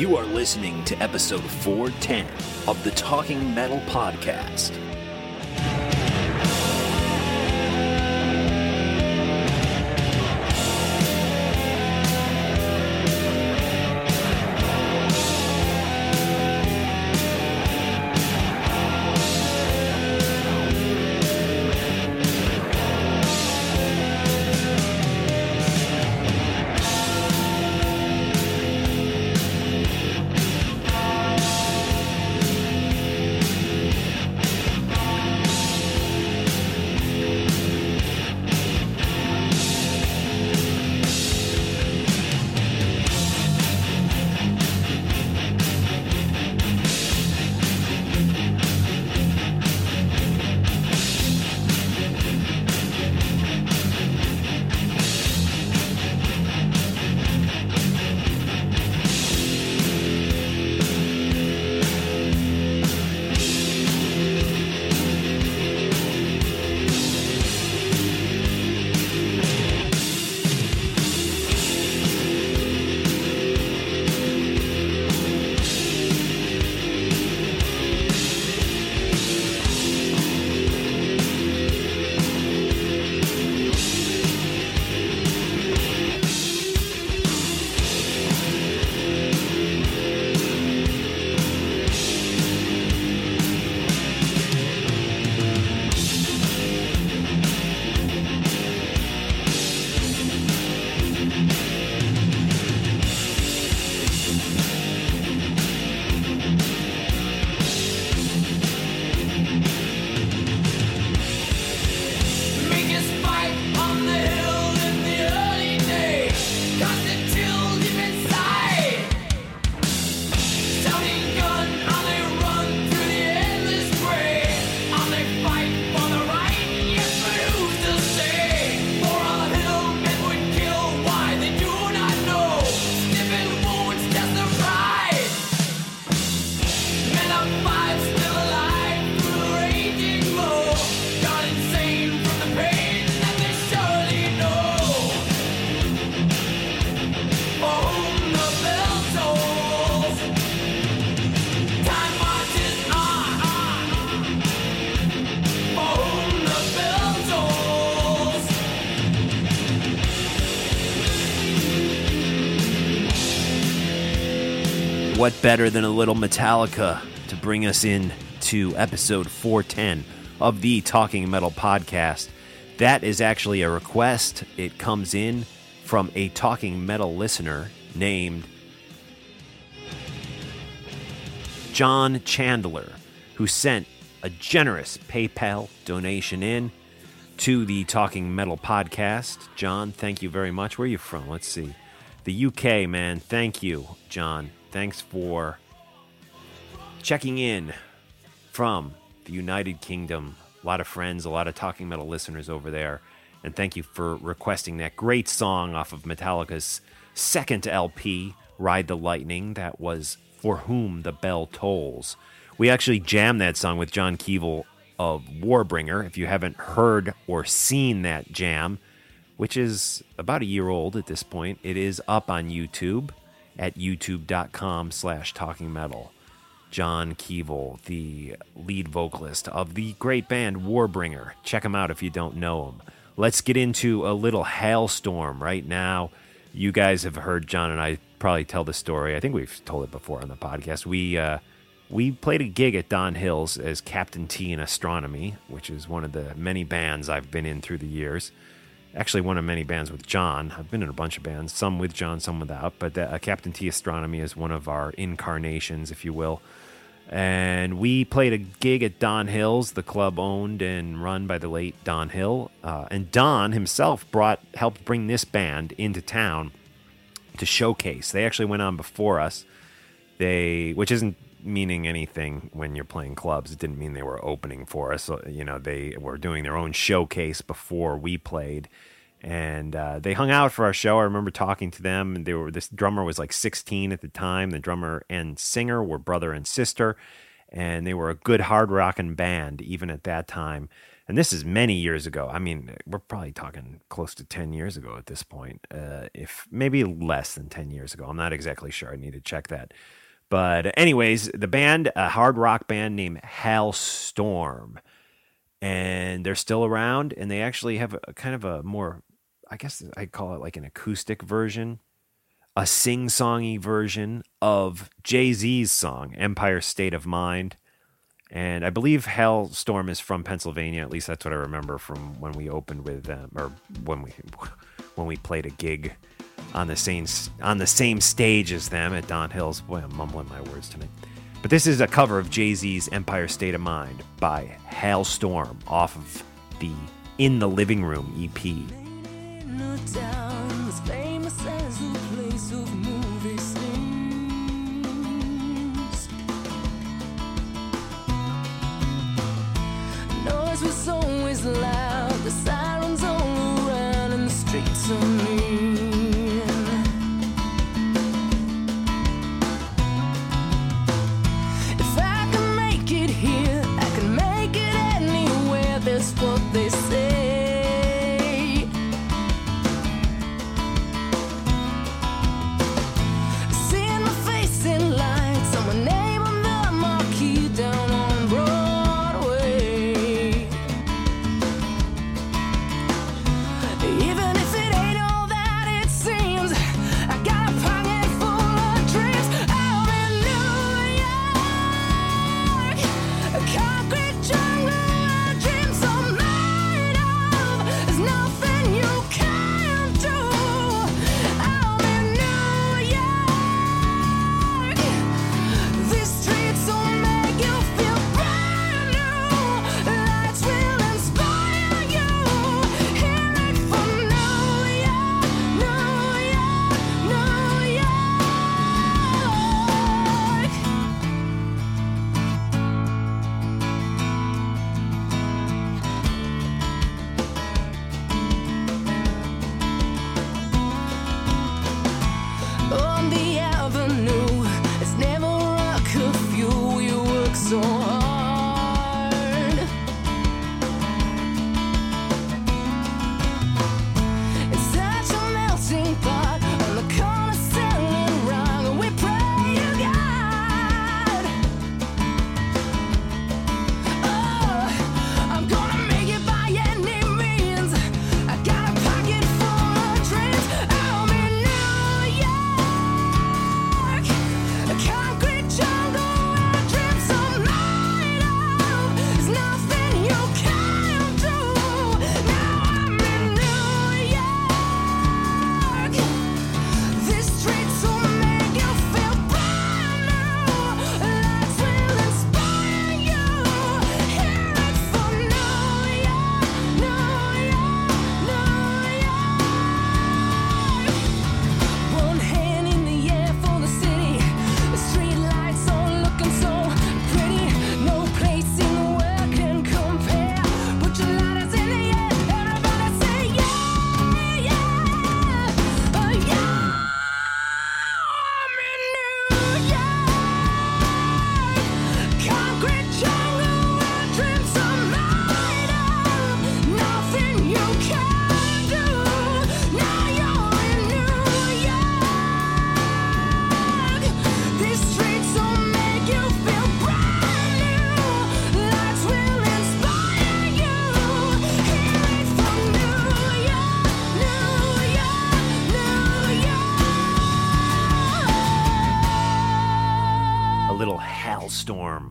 You are listening to episode 410 of the Talking Metal Podcast. What better than a little Metallica to bring us in to episode 410 of the Talking Metal podcast? That is actually a request. It comes in from a Talking Metal listener named John Chandler, who sent a generous PayPal donation in to the Talking Metal podcast. John, thank you very much. Where are you from? Let's see. The UK, man. Thank you, John thanks for checking in from the United Kingdom. A lot of friends, a lot of Talking Metal listeners over there. And thank you for requesting that great song off of Metallica's second LP, Ride the Lightning. That was For Whom the Bell Tolls. We actually jammed that song with John Kevill of Warbringer. If you haven't heard or seen that jam, which is about a year old at this point, it is up on YouTube at youtube.com slash talking metal. John Kevill, the lead vocalist of the great band Warbringer. Check him out if you don't know him. Let's get into a little Halestorm right now. You guys have heard John and I probably tell the story. I think we've told it before on the podcast. We uh, we played a gig at Don Hills as Captain T in Astronomy, which is one of the many bands I've been in through the years. Actually, one of many bands with John. I've been in a bunch of bands, some with John, some without. But uh, Captain T Astronomy is one of our incarnations, if you will. And we played a gig at Don Hills, the club owned and run by the late Don Hill. Uh, and Don himself brought helped bring this band into town to showcase. They actually went on before us. They, which isn't meaning anything when you're playing clubs. It didn't mean they were opening for us. You know, they were doing their own showcase before we played, and uh, they hung out for our show. I remember talking to them, they were this drummer was like 16 at the time. The drummer and singer were brother and sister, and they were a good hard rocking band even at that time. And this is many years ago. I mean, we're probably talking close to 10 years ago at this point, uh, if maybe less than 10 years ago. I'm not exactly sure. I need to check that. But, anyways, the band, a hard rock band named Halestorm, and they're still around, and they actually have a kind of a more, I guess I call it like an acoustic version, a sing songy version of Jay Z's song, Empire State of Mind. And I believe Halestorm is from Pennsylvania. At least that's what I remember from when we opened with them, or when we when we played a gig on the same on the same stage as them at Don Hills. Boy, I'm mumbling my words tonight. But this is a cover of Jay Z's Empire State of Mind by Halestorm off of the In the Living Room EP. Noise was always loud,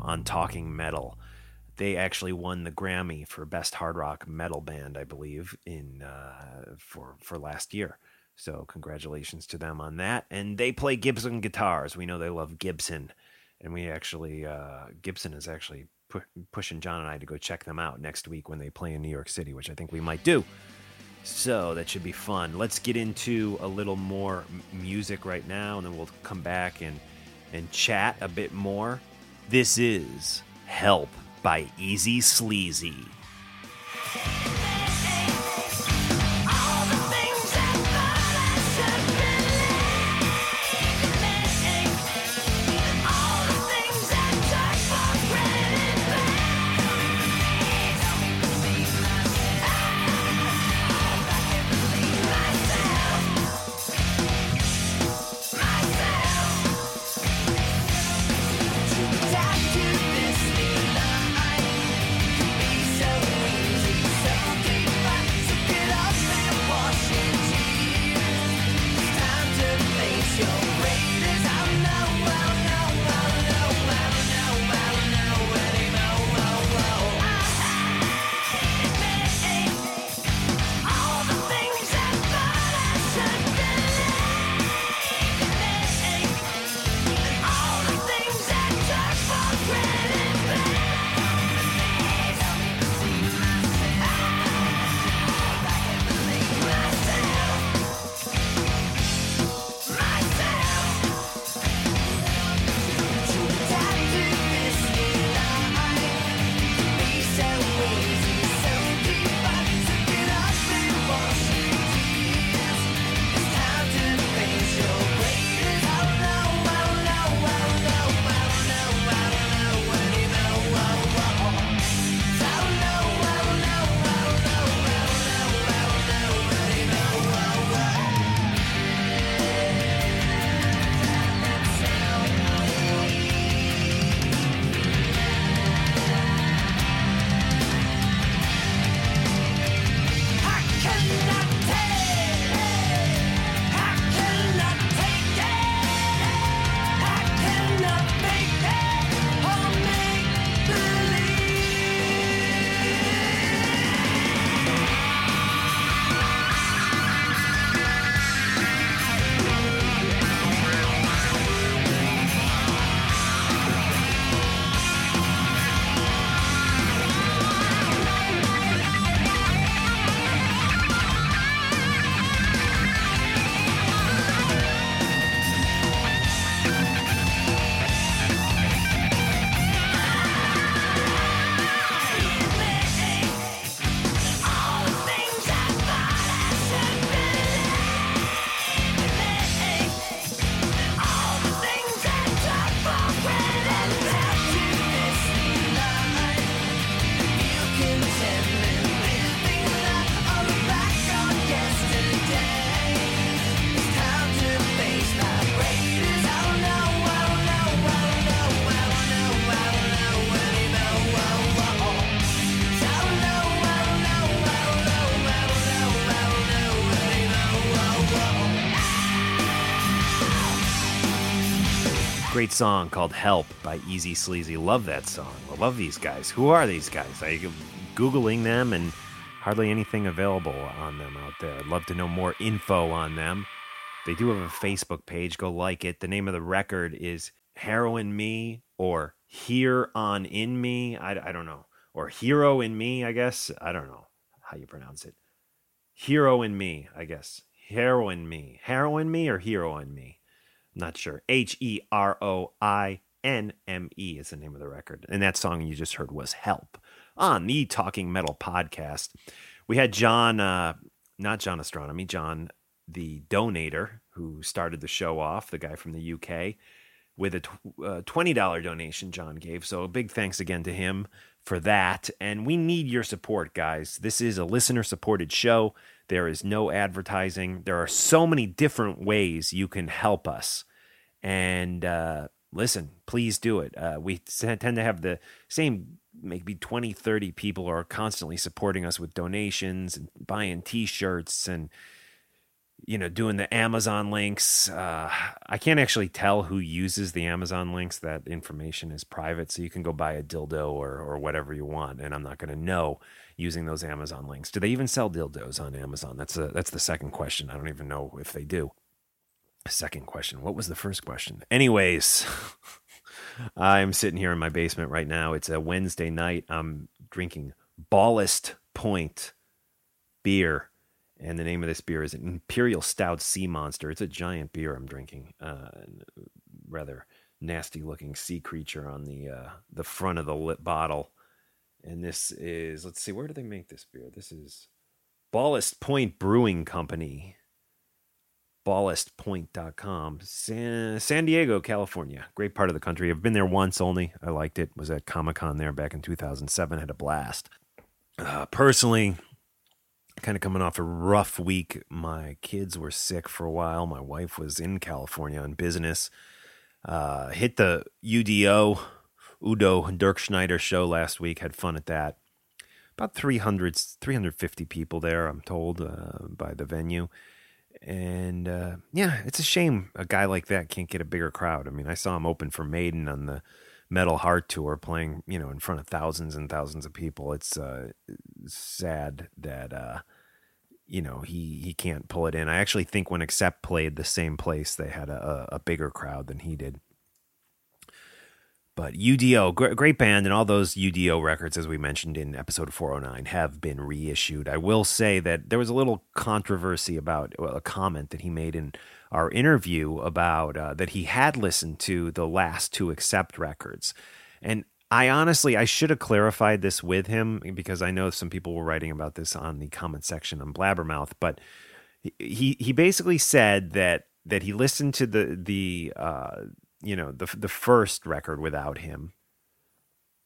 on Talking Metal. They actually won the Grammy for Best Hard Rock Metal Band, I believe, in uh, for for last year. So congratulations to them on that. And they play Gibson guitars. We know they love Gibson, and we actually uh, Gibson is actually pu- pushing John and I to go check them out next week when they play in New York City, which I think we might do. So that should be fun. Let's get into a little more music right now, and then we'll come back and and chat a bit more. This is Help by Easy Sleazy. Great song called Help by Easy Sleazy. Love that song. I love these guys. Who are these guys? I Googling them and hardly anything available on them out there. I'd love to know more info on them. They do have a Facebook page. Go like it. The name of the record is Heroin Me or Here on In Me. I, I don't know. Or Hero in Me, I guess. I don't know how you pronounce it. Hero in Me, I guess. Heroin Me. Heroin Me or Hero in Me? Not sure. H E R O I N M E is the name of the record. And that song you just heard was Help on the Talking Metal podcast. We had John, uh, not John Astronomy, John, the donator who started the show off, the guy from the UK, with a uh, $20 donation John gave. So a big thanks again to him for that. And we need your support, guys. This is a listener supported show. There is no advertising. There are so many different ways you can help us. And uh, listen, please do it. Uh, we tend to have the same maybe 20, 30 people are constantly supporting us with donations and buying t shirts and you know, doing the Amazon links. Uh, I can't actually tell who uses the Amazon links. That information is private, so you can go buy a dildo or or whatever you want, and I'm not going to know using those Amazon links. Do they even sell dildos on Amazon? That's a that's the second question. I don't even know if they do. Second question. What was the first question? Anyways, I'm sitting here in my basement right now. It's a Wednesday night. I'm drinking Ballast Point beer and the name of this beer is an Imperial Stout Sea Monster. It's a giant beer I'm drinking. Uh, rather nasty looking sea creature on the uh, the front of the bottle. And this is let's see, where do they make this beer? This is Ballast Point Brewing Company. Ballastpoint.com, San, San Diego, California. Great part of the country. I've been there once only. I liked it. Was at Comic Con there back in 2007. Had a blast. Uh, personally, kind of coming off a rough week. My kids were sick for a while. My wife was in California on business. Uh, hit the UDO, Udo Dirk Schneider show last week. Had fun at that. About 300, 350 people there, I'm told, uh, by the venue. And uh, yeah, it's a shame a guy like that can't get a bigger crowd. I mean, I saw him open for Maiden on the Metal Heart tour, playing you know in front of thousands and thousands of people. It's uh, sad that uh, you know he he can't pull it in. I actually think when Accept played the same place, they had a, a bigger crowd than he did. But UDO, great band, and all those UDO records, as we mentioned in episode 409, have been reissued. I will say that there was a little controversy about well, a comment that he made in our interview about uh, that he had listened to the last two Accept records. And I honestly, I should have clarified this with him because I know some people were writing about this on the comment section on Blabbermouth. But he he basically said that that he listened to the the uh, you know the the first record without him,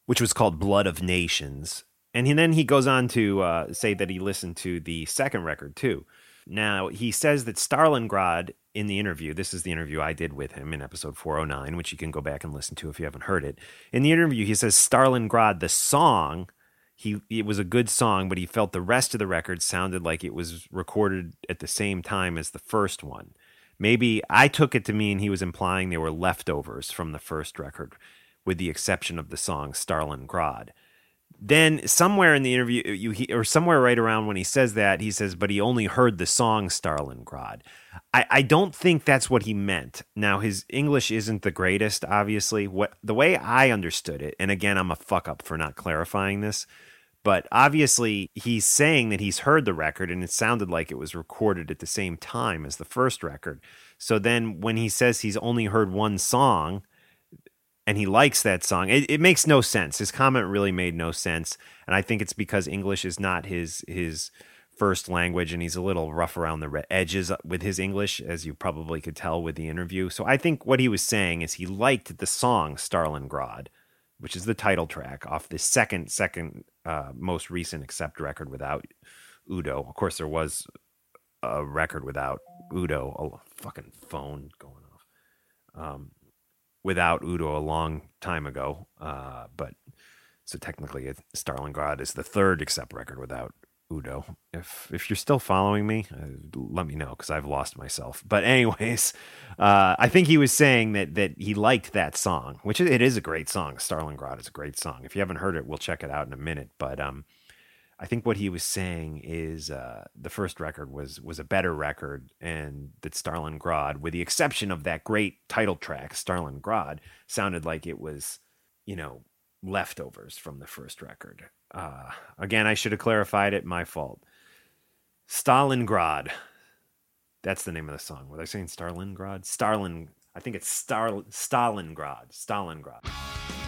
which was called Blood of Nations, and he, then he goes on to uh, say that he listened to the second record too. Now he says that Stalingrad in the interview, this is the interview I did with him in episode 409, which you can go back and listen to if you haven't heard it. In the interview, he says Stalingrad, the song, he it was a good song, but he felt the rest of the record sounded like it was recorded at the same time as the first one. Maybe I took it to mean he was implying they were leftovers from the first record, with the exception of the song Stalingrad. Then somewhere in the interview, uh, you he, or somewhere right around when he says that, he says, "But he only heard the song Stalingrad." I, I don't think that's what he meant. Now his English isn't the greatest, obviously. What the way I understood it, and again, I'm a fuck up for not clarifying this, but obviously he's saying that he's heard the record and it sounded like it was recorded at the same time as the first record. So then when he says he's only heard one song and he likes that song, it, it makes no sense. His comment really made no sense, and I think it's because English is not his his first language and he's a little rough around the edges with his English, as you probably could tell with the interview. So I think what he was saying is he liked the song Stalingrad, which is the title track off the second, second uh, most recent Accept record without Udo. Of course, there was a record without Udo, a fucking phone going off, um, without Udo a long time ago. Uh, but so technically, it, Stalingrad is the third Accept record without Udo. If if you're still following me, uh, let me know because I've lost myself. But anyways, uh, I think he was saying that that he liked that song, which it is a great song. Stalingrad is a great song. If you haven't heard it, we'll check it out in a minute. But um, I think what he was saying is uh, the first record was was a better record, and that Stalingrad, with the exception of that great title track, Stalingrad, sounded like it was, you know, leftovers from the first record. Uh, again, I should have clarified it. My fault. Stalingrad. That's the name of the song. Was I saying Stalingrad? Starlin. I think it's Star Stalingrad. Stalingrad.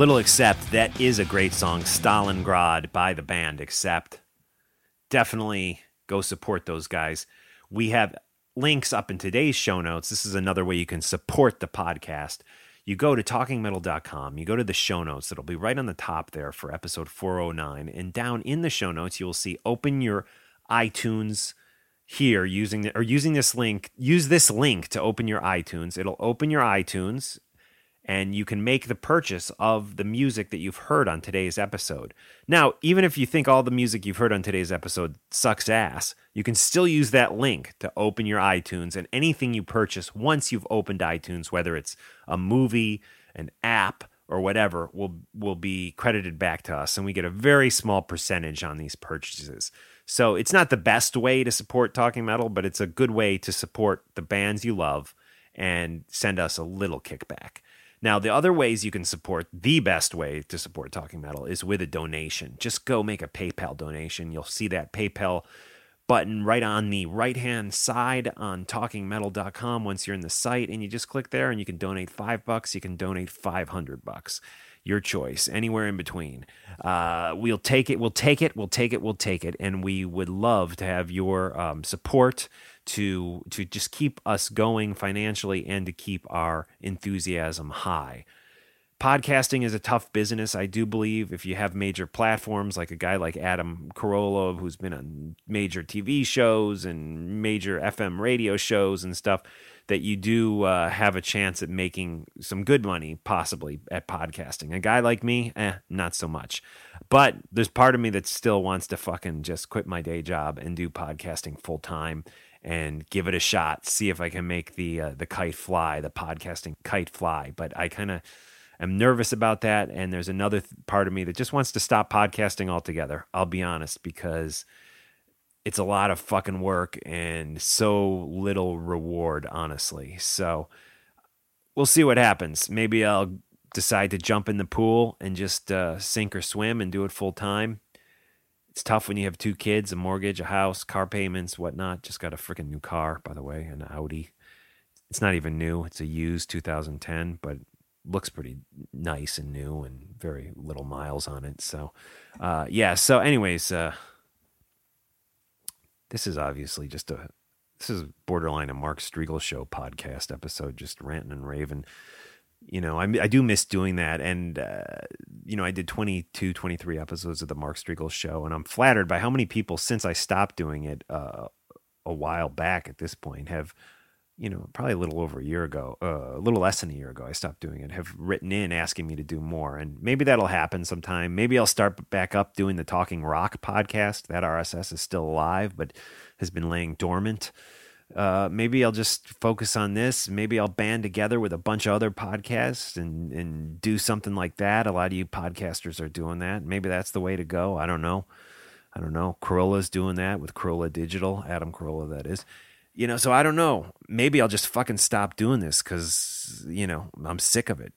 Little Accept, that is a great song. Stalingrad by the band Accept. Definitely go support those guys. We have links up in today's show notes. This is another way you can support the podcast. You go to talkingmetal.com, you go to the show notes, it'll be right on the top there for episode 409. And down in the show notes, you will see open your iTunes here using the, or using this link use this link to open your iTunes it'll open your iTunes and you can make the purchase of the music that you've heard on today's episode. Now, even if you think all the music you've heard on today's episode sucks ass, you can still use that link to open your iTunes and anything you purchase once you've opened iTunes, whether it's a movie, an app, or whatever, will will be credited back to us and we get a very small percentage on these purchases. So, it's not the best way to support Talking Metal, but it's a good way to support the bands you love and send us a little kickback. Now, the other ways you can support, the best way to support Talking Metal is with a donation. Just go make a PayPal donation. You'll see that PayPal button right on the right hand side on talkingmetal.com once you're in the site and you just click there and you can donate 5 bucks, you can donate 500 bucks. Your choice, anywhere in between. Uh, we'll take it, we'll take it, we'll take it, we'll take it. And we would love to have your um, support to to just keep us going financially and to keep our enthusiasm high. Podcasting is a tough business, I do believe. If you have major platforms like a guy like Adam Carolla, who's been on major TV shows and major FM radio shows and stuff, that you do uh, have a chance at making some good money, possibly at podcasting. A guy like me, eh, not so much. But there's part of me that still wants to fucking just quit my day job and do podcasting full time and give it a shot. See if I can make the uh, the kite fly, the podcasting kite fly. But I kind of am nervous about that, and there's another th- part of me that just wants to stop podcasting altogether. I'll be honest because it's a lot of fucking work and so little reward, honestly. So we'll see what happens. Maybe I'll decide to jump in the pool and just uh, sink or swim and do it full time it's tough when you have two kids, a mortgage, a house, car payments, whatnot. Just got a freaking new car, by the way, an Audi. It's not even new. It's a used 2010, but looks pretty nice and new and very little miles on it. So, uh, yeah. So, anyways, uh, this is obviously just a this is borderline a Mark Strigl show podcast episode, just ranting and raving you know, I, I do miss doing that. And, uh, you know, I did 22, 23 episodes of the Mark Strigl show, and I'm flattered by how many people, since I stopped doing it uh, a while back at this point, have, you know, probably a little over a year ago, uh, a little less than a year ago, I stopped doing it, have written in asking me to do more. And maybe that'll happen sometime. Maybe I'll start back up doing the Talking Rock podcast. That RSS is still alive, but has been laying dormant uh, maybe I'll just focus on this. Maybe I'll band together with a bunch of other podcasts and, and do something like that. A lot of you podcasters are doing that. Maybe that's the way to go. I don't know. I don't know. Carolla's doing that with Corolla Digital, Adam Carolla, that is. You know, so I don't know. Maybe I'll just fucking stop doing this because, you know, I'm sick of it.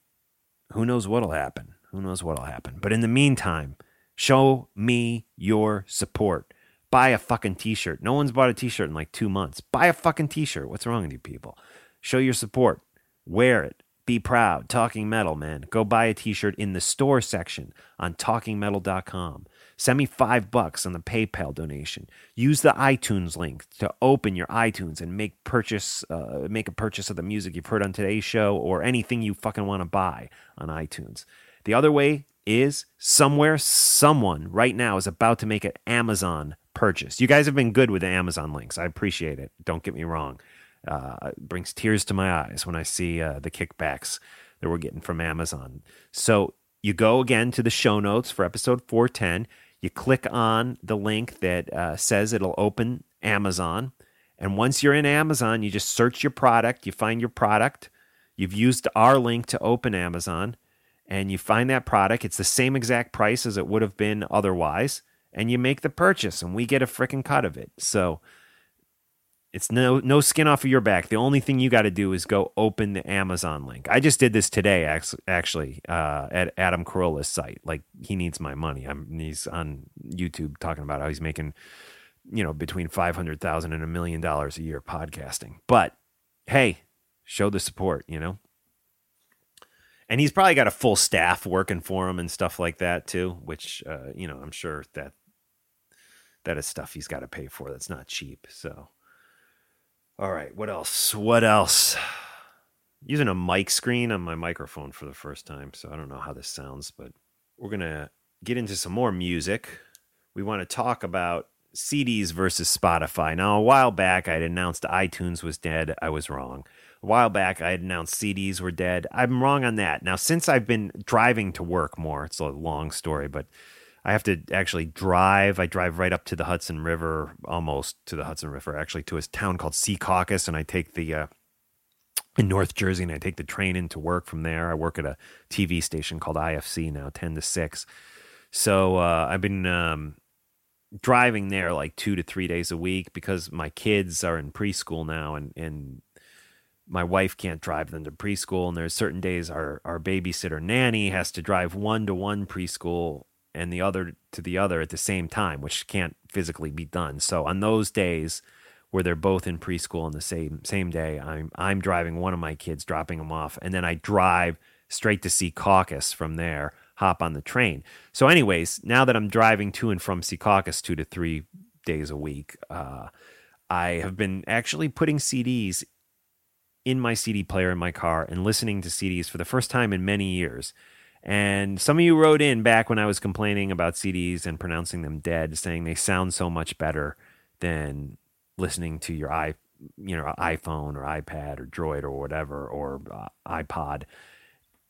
Who knows what'll happen? Who knows what'll happen? But in the meantime, show me your support buy a fucking t-shirt. No one's bought a t-shirt in like 2 months. Buy a fucking t-shirt. What's wrong with you people? Show your support. Wear it. Be proud. Talking Metal, man. Go buy a t-shirt in the store section on talkingmetal.com. Send me 5 bucks on the PayPal donation. Use the iTunes link to open your iTunes and make purchase uh, make a purchase of the music you've heard on today's show or anything you fucking want to buy on iTunes. The other way is somewhere someone right now is about to make an Amazon purchase. You guys have been good with the Amazon links. I appreciate it. Don't get me wrong. Uh, it brings tears to my eyes when I see uh, the kickbacks that we're getting from Amazon. So you go again to the show notes for episode 410. You click on the link that uh, says it'll open Amazon. And once you're in Amazon, you just search your product, you find your product. You've used our link to open Amazon, and you find that product. It's the same exact price as it would have been otherwise and you make the purchase and we get a freaking cut of it. So it's no no skin off of your back. The only thing you got to do is go open the Amazon link. I just did this today, actually, uh, at Adam Carolla's site. Like he needs my money. I'm he's on YouTube talking about how he's making, you know, between five hundred thousand and a million dollars a year podcasting. But hey, show the support. You know. and he's probably got a full staff working for him and stuff like that too. Which uh, you know, I'm sure that that is stuff he's got to pay for. That's not cheap. So, all right, what else? What else? Using a mic screen on my microphone for the first time, so I don't know how this sounds, but we're gonna get into some more music. We want to talk about CDs versus Spotify. Now, a while back, I had announced iTunes was dead. I was wrong. A while back, I had announced CDs were dead. I'm wrong on that. Now, since I've been driving to work more, it's a long story, but I have to actually drive. I drive right up to the Hudson River, almost to the Hudson River, actually to a town called Secaucus, and I take the uh, in North Jersey, and I take the train into work from there. I work at a TV station called IFC now, ten to six. So uh, I've been um, driving there like two to three days a week because my kids are in preschool now, and and my wife can't drive them to preschool. And there's certain days our our babysitter nanny has to drive one to one preschool and the other to the other at the same time, which can't physically be done. So on those days where they're both in preschool on the same same day, I'm I'm driving one of my kids, dropping them off, and then I drive straight to Secaucus from there, hop on the train. So, anyways, now that I'm driving to and from Secaucus two to three days a week, uh, I have been actually putting CDs in my CD player in my car and listening to CDs for the first time in many years. And some of you wrote in back when I was complaining about CDs and pronouncing them dead, saying they sound so much better than listening to your i you know iPhone or iPad or Droid or whatever or uh, iPod.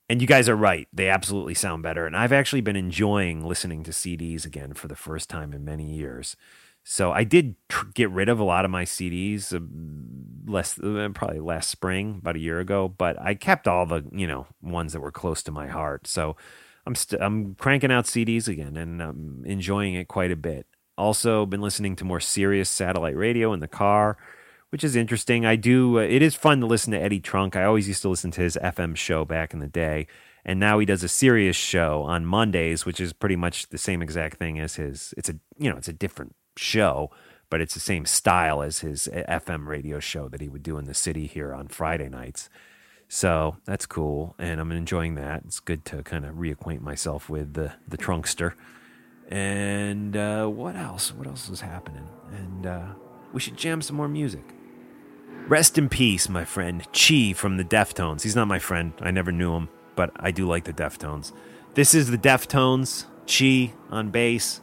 And you guys are right; they absolutely sound better. And I've actually been enjoying listening to CDs again for the first time in many years. So I did tr- get rid of a lot of my CDs uh, less uh, probably last spring, about a year ago, but I kept all the, you know, ones that were close to my heart. So I'm st- I'm cranking out CDs again and I'm enjoying it quite a bit. Also been listening to more Sirius satellite radio in the car, which is interesting. I do uh, it is fun to listen to Eddie Trunk. I always used to listen to his FM show back in the day and now he does a Sirius show on Mondays, which is pretty much the same exact thing as his. It's a you know it's a different show, but it's the same style as his FM radio show that he would do in the city here on Friday nights. So that's cool, and I'm enjoying that. It's good to kind of reacquaint myself with the the trunkster. And uh, what else? What else is happening? And uh, we should jam some more music. Rest in peace, my friend Chi from the Deftones. He's not my friend. I never knew him, but I do like the Deftones. This is the Deftones. Chi on bass,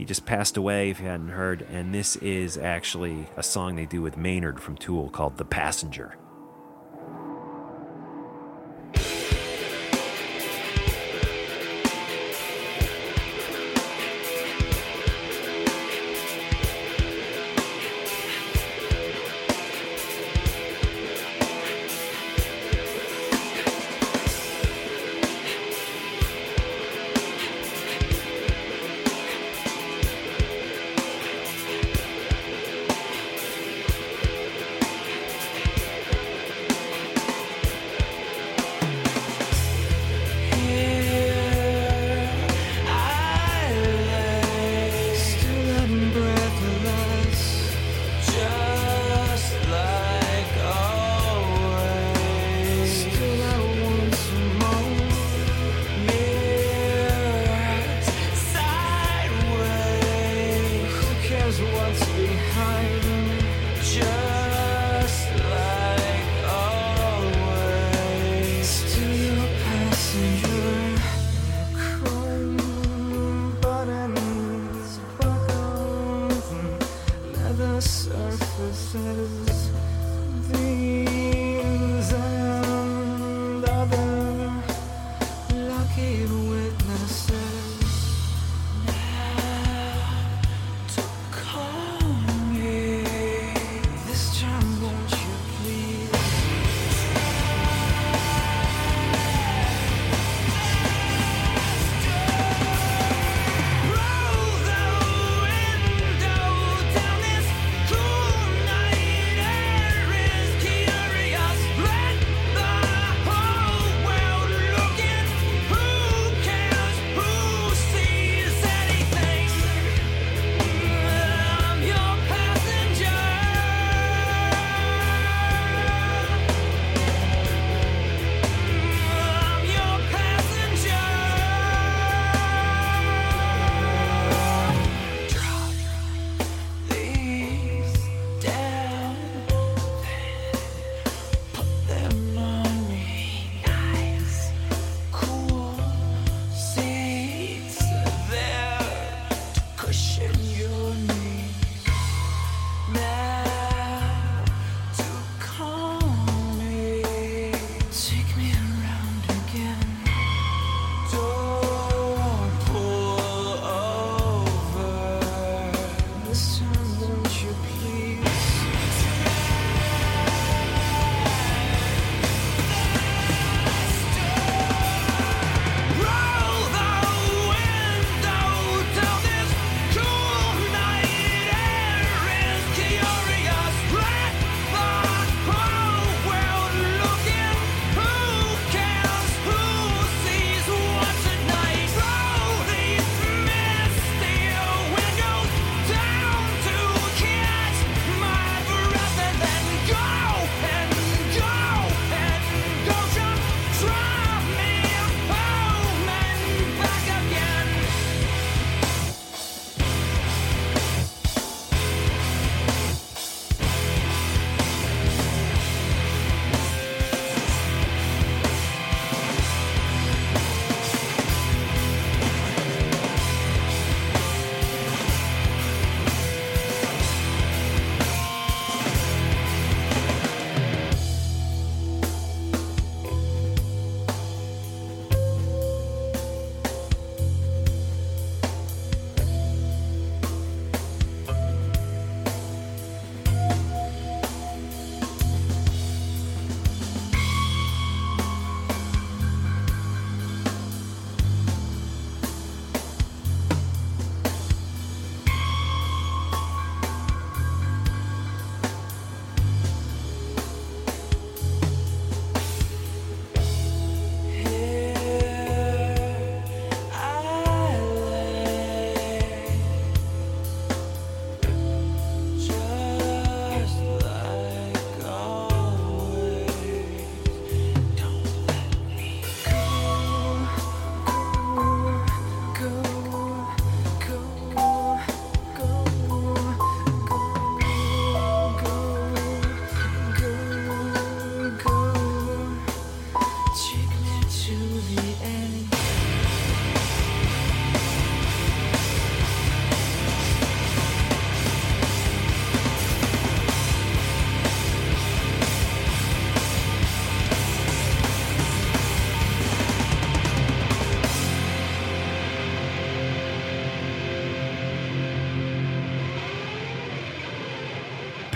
he just passed away, if you hadn't heard, and this is actually a song they do with Maynard from Tool called The Passenger.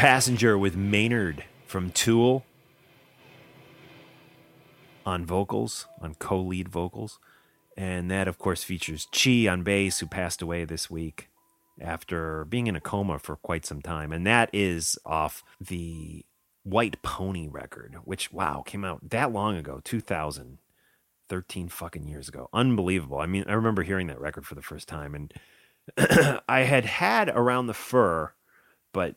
Passenger with Maynard from Tool on vocals, on co lead vocals. And that, of course, features Chi on bass, who passed away this week after being in a coma for quite some time. And that is off the White Pony record, which, wow, came out that long ago, 2013 fucking years ago. Unbelievable. I mean, I remember hearing that record for the first time. And I had had Around the Fur, but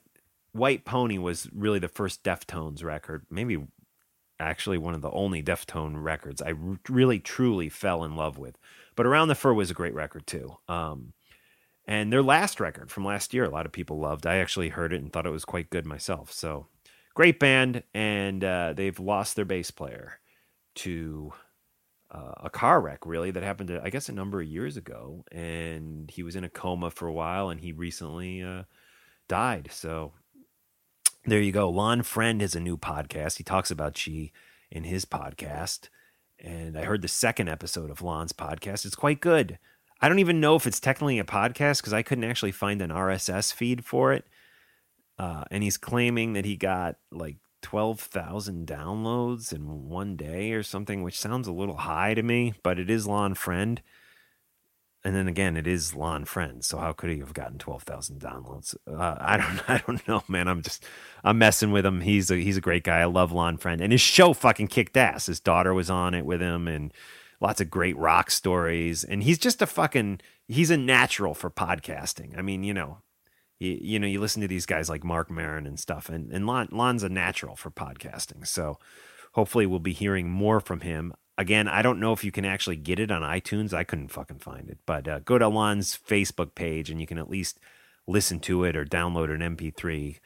White Pony was really the first Deftones record, maybe actually one of the only Deftone records I really truly fell in love with. But Around the Fur was a great record too. Um, and their last record from last year, a lot of people loved. I actually heard it and thought it was quite good myself. So great band, and uh, they've lost their bass player to uh, a car wreck, really, that happened, I guess, a number of years ago. And he was in a coma for a while, and he recently uh, died. So there you go. Lon Friend has a new podcast. He talks about Chi in his podcast. And I heard the second episode of Lon's podcast. It's quite good. I don't even know if it's technically a podcast because I couldn't actually find an RSS feed for it. Uh, and he's claiming that he got like 12,000 downloads in one day or something, which sounds a little high to me, but it is Lon Friend. And then again, it is Lon Friend, so how could he have gotten twelve thousand downloads? Uh, I don't, I don't know, man. I'm just, I'm messing with him. He's a, he's a great guy. I love Lon Friend, and his show fucking kicked ass. His daughter was on it with him, and lots of great rock stories. And he's just a fucking, he's a natural for podcasting. I mean, you know, you, you know, you listen to these guys like Marc Maron and stuff, and, and Lon, Lon's a natural for podcasting. So hopefully we'll be hearing more from him. Again, I don't know if you can actually get it on iTunes. I couldn't fucking find it. But uh, go to Lon's Facebook page and you can at least listen to it or download an MP3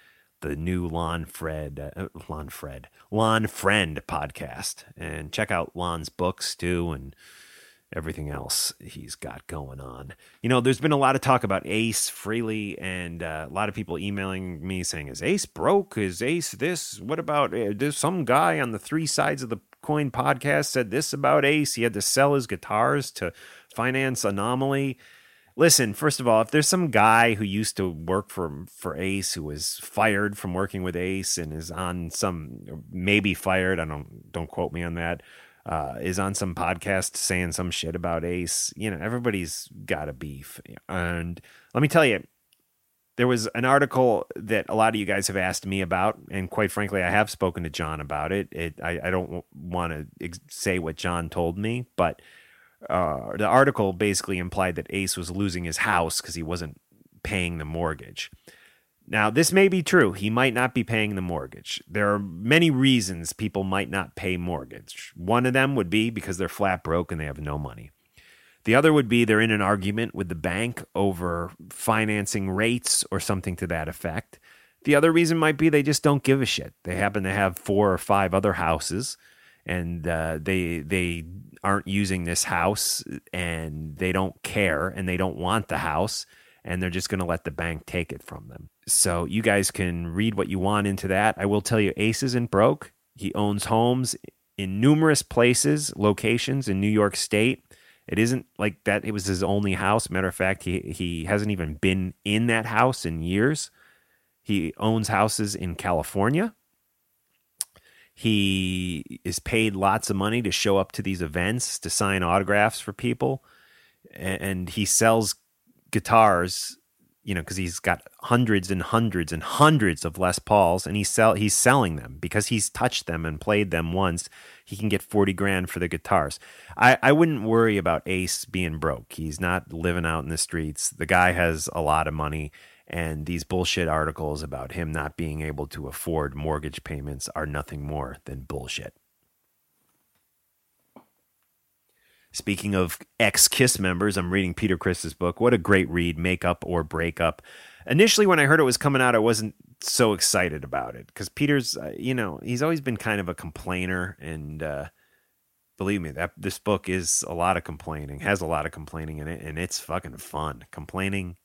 the new Lon Fred, uh, Lon Fred, Lon Friend podcast, and check out Lon's books too, and everything else he's got going on. You know, there's been a lot of talk about Ace Frehley, and uh, a lot of people emailing me saying, "Is Ace broke? Is Ace this? What about uh, there's some guy on the Three Sides of the Coin podcast said this about Ace? He had to sell his guitars to finance Anomaly." listen, first of all, if there's some guy who used to work for for Ace who was fired from working with Ace and is on some maybe fired, I don't don't quote me on that, uh, is on some podcast saying some shit about Ace, you know, everybody's got a beef. And let me tell you, there was an article that a lot of you guys have asked me about, and quite frankly, I have spoken to John about it. It I, I don't want to ex- say what John told me, but uh, the article basically implied that Ace was losing his house because he wasn't paying the mortgage. Now, this may be true. He might not be paying the mortgage. There are many reasons people might not pay mortgage. One of them would be because they're flat broke and they have no money. The other would be they're in an argument with the bank over financing rates or something to that effect. The other reason might be they just don't give a shit. They happen to have four or five other houses and uh, they they aren't using this house and they don't care and they don't want the house and they're just going to let the bank take it from them. So you guys can read what you want into that. I will tell you Ace isn't broke. He owns homes in numerous places, locations in New York State. It isn't like that it was his only house. Matter of fact, he he hasn't even been in that house in years. He owns houses in California. He is paid lots of money to show up to these events to sign autographs for people, and he sells guitars. You know, because he's got hundreds and hundreds and hundreds of Les Pauls, and he's sell he's selling them because he's touched them and played them once. He can get forty grand for the guitars. I I wouldn't worry about Ace being broke. He's not living out in the streets. The guy has a lot of money and these bullshit articles about him not being able to afford mortgage payments are nothing more than bullshit. Speaking of ex Kiss members, I'm reading Peter Criss's book. What a great read, Make Up or Breakup. Initially, when I heard it was coming out, I wasn't so excited about it because Peter's, uh, you know, he's always been kind of a complainer. And uh, believe me, that this book is a lot of complaining, has a lot of complaining in it, and it's fucking fun. Complaining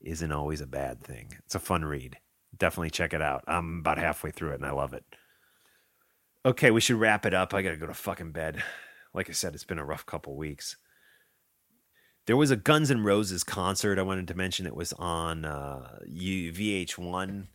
isn't always a bad thing. It's a fun read. Definitely check it out. I'm about halfway through it and I love it. Okay, we should wrap it up. I got to go to fucking bed. Like I said, it's been a rough couple weeks. There was a Guns N' Roses concert I wanted to mention. It was on uh, VH1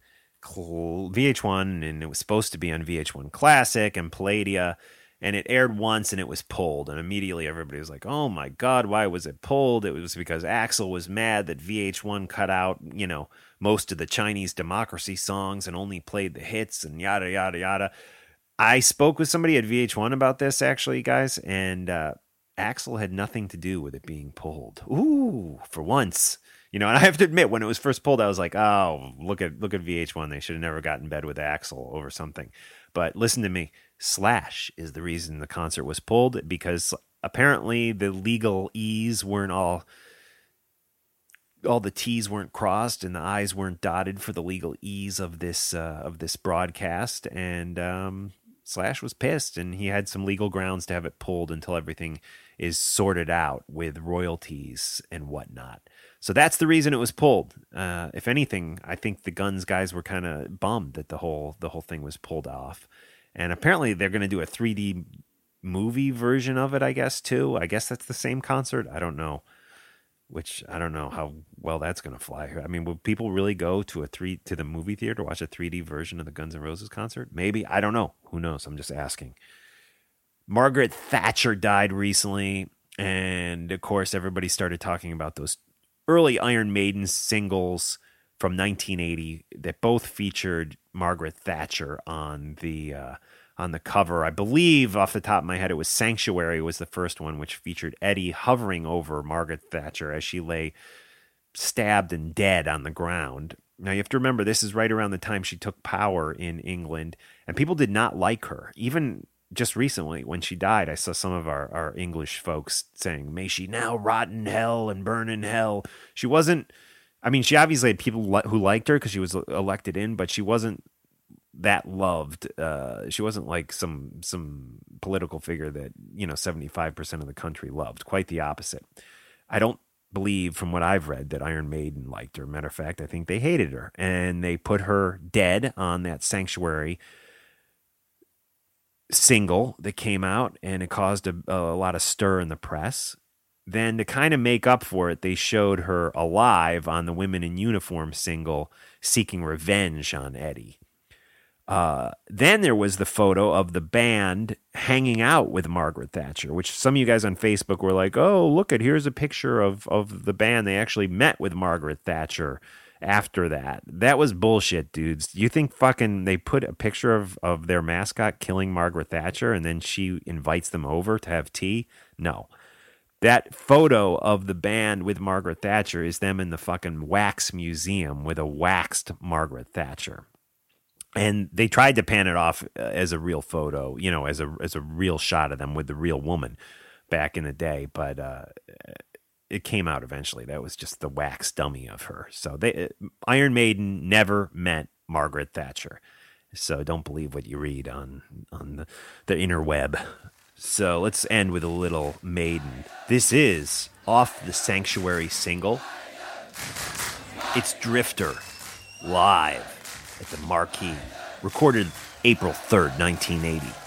VH1 and it was supposed to be on VH1 Classic and Palladia and it aired once and it was pulled and immediately everybody was like oh my god why was it pulled it was because axl was mad that vh1 cut out you know most of the chinese democracy songs and only played the hits and yada yada yada i spoke with somebody at vh1 about this actually guys and uh, axl had nothing to do with it being pulled. Ooh for once. You know and i have to admit when it was first pulled i was like oh look at look at vh1 they should have never got in bed with Axl over something. But listen to me Slash is the reason the concert was pulled because apparently the legal E's weren't all all the T's weren't crossed and the I's weren't dotted for the legal E's of this uh, of this broadcast, and um, Slash was pissed, and he had some legal grounds to have it pulled until everything is sorted out with royalties and whatnot. So that's the reason it was pulled. Uh, if anything, I think the Guns guys were kind of bummed that the whole the whole thing was pulled off and apparently they're going to do a 3D movie version of it. I guess too. I guess that's the same concert. I don't know. Which I don't know how well that's going to fly. I mean, will people really go to a three to the movie theater to watch a 3D version of the Guns N' Roses concert? Maybe I don't know. Who knows? I'm just asking. Margaret Thatcher died recently, and of course, everybody started talking about those early Iron Maiden singles from 1980 that both featured Margaret Thatcher on the uh, on the cover. I believe off the top of my head it was Sanctuary was the first one which featured Eddie hovering over Margaret Thatcher as she lay stabbed and dead on the ground. Now you have to remember this is right around the time she took power in England and people did not like her. Even just recently when she died, I saw some of our, our English folks saying, May she now rot in hell and burn in hell. She wasn't I mean, she obviously had people who liked her because she was elected in, but she wasn't that loved. Uh, she wasn't like some some political figure that you know seventy five percent of the country loved. Quite the opposite. I don't believe, from what I've read, that Iron Maiden liked her. Matter of fact, I think they hated her, and they put her dead on that Sanctuary single that came out, and it caused a, a lot of stir in the press. Then, to kind of make up for it, they showed her alive on the Women in Uniform single, seeking revenge on Eddie. Uh, then there was the photo of the band hanging out with Margaret Thatcher, which some of you guys on Facebook were like, "Oh, look at here's a picture of of the band. They actually met with Margaret Thatcher after that. That was bullshit, dudes. You think fucking they put a picture of of their mascot killing Margaret Thatcher and then she invites them over to have tea? No that photo of the band with Margaret Thatcher is them in the fucking wax museum with a waxed Margaret Thatcher. And they tried to pan it off uh, as a real photo, you know, as a as a real shot of them with the real woman back in the day, but uh, it came out eventually. That was just the wax dummy of her. So they Iron Maiden never met Margaret Thatcher. So don't believe what you read on on the, the interweb. So let's end with a little Maiden. This is off the Sanctuary single. It's Drifter live at the Marquee, recorded April 3rd, 1980.